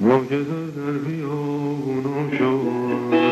موج در بیابونم شد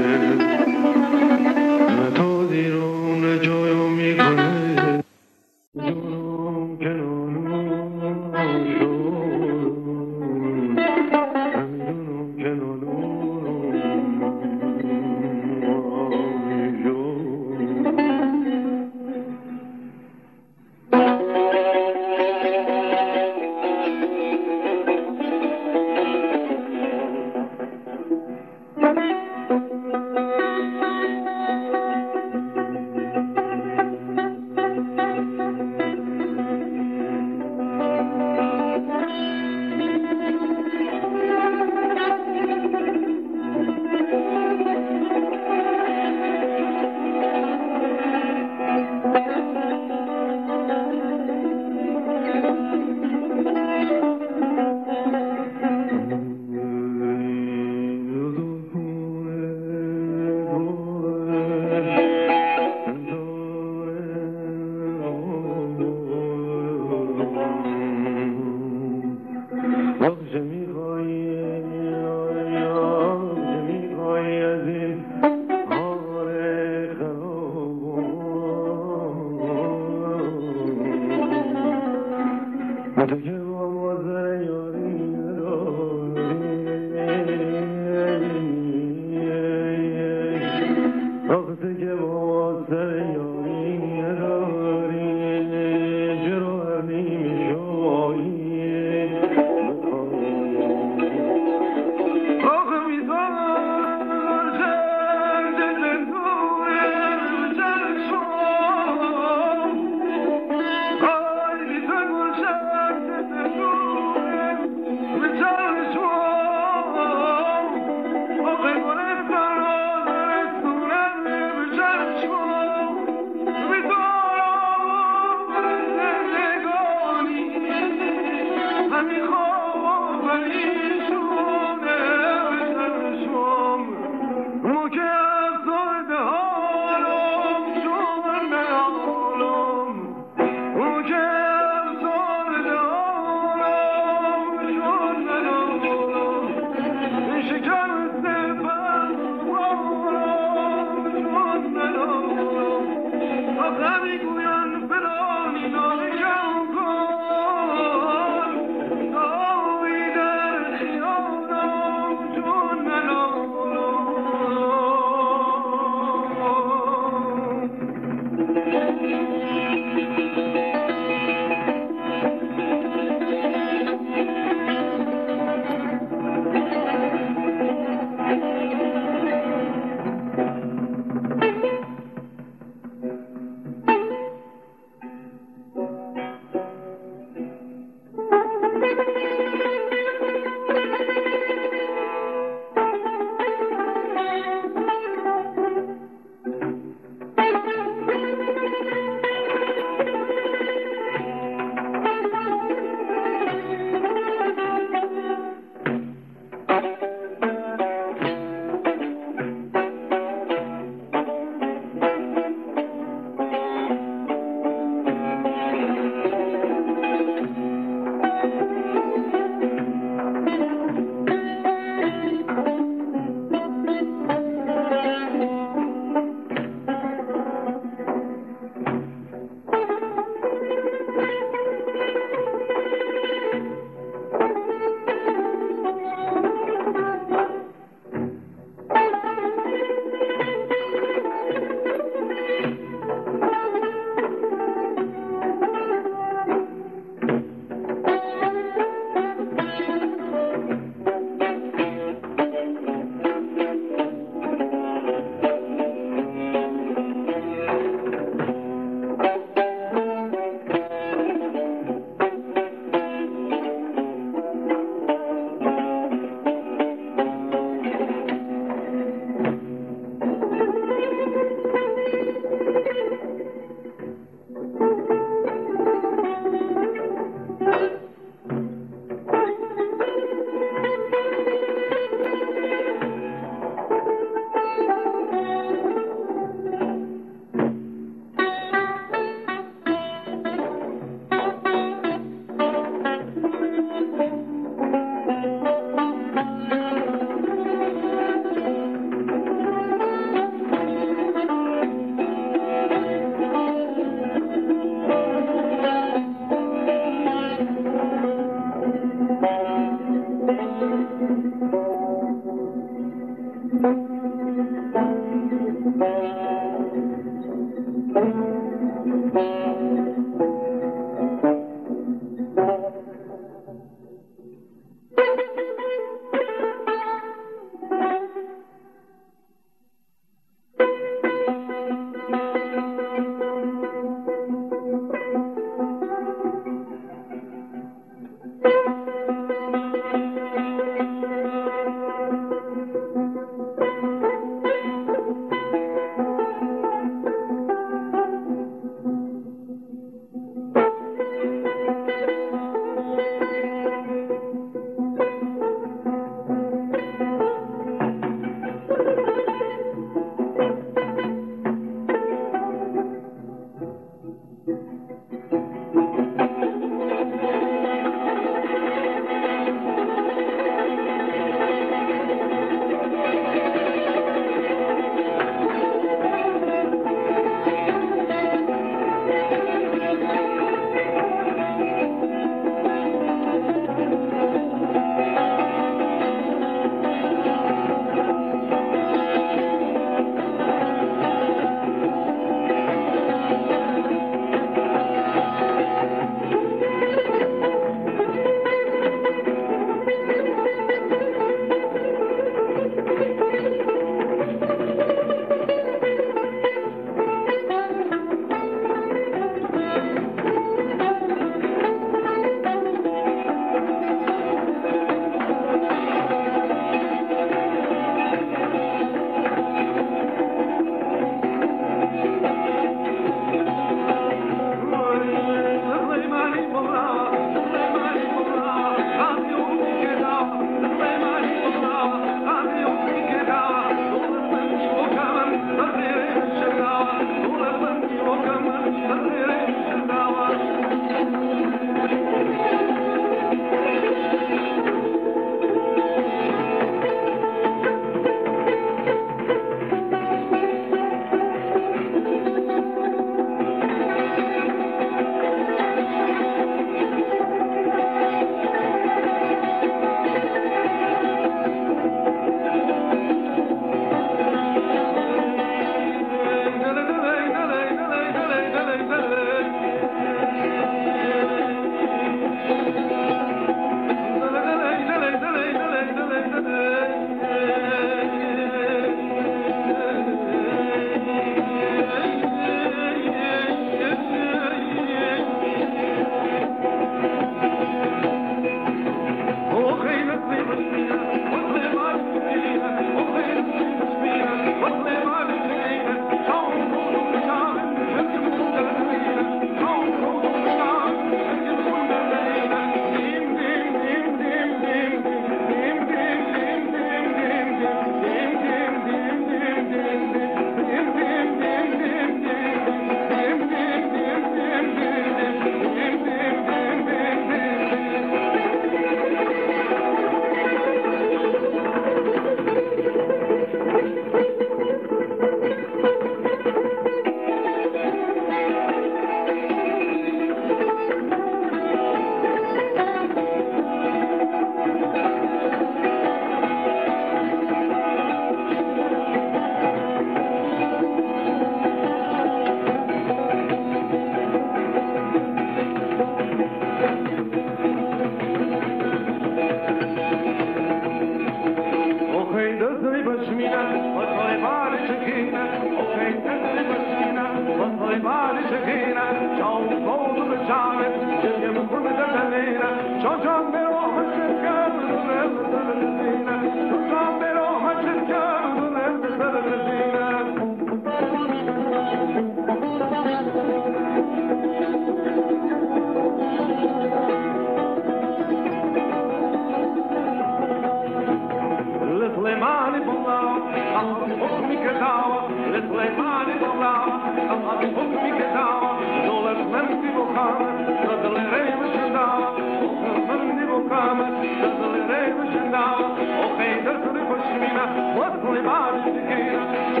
Dim, dim, dim, dim,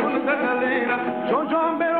dim, dim, dim,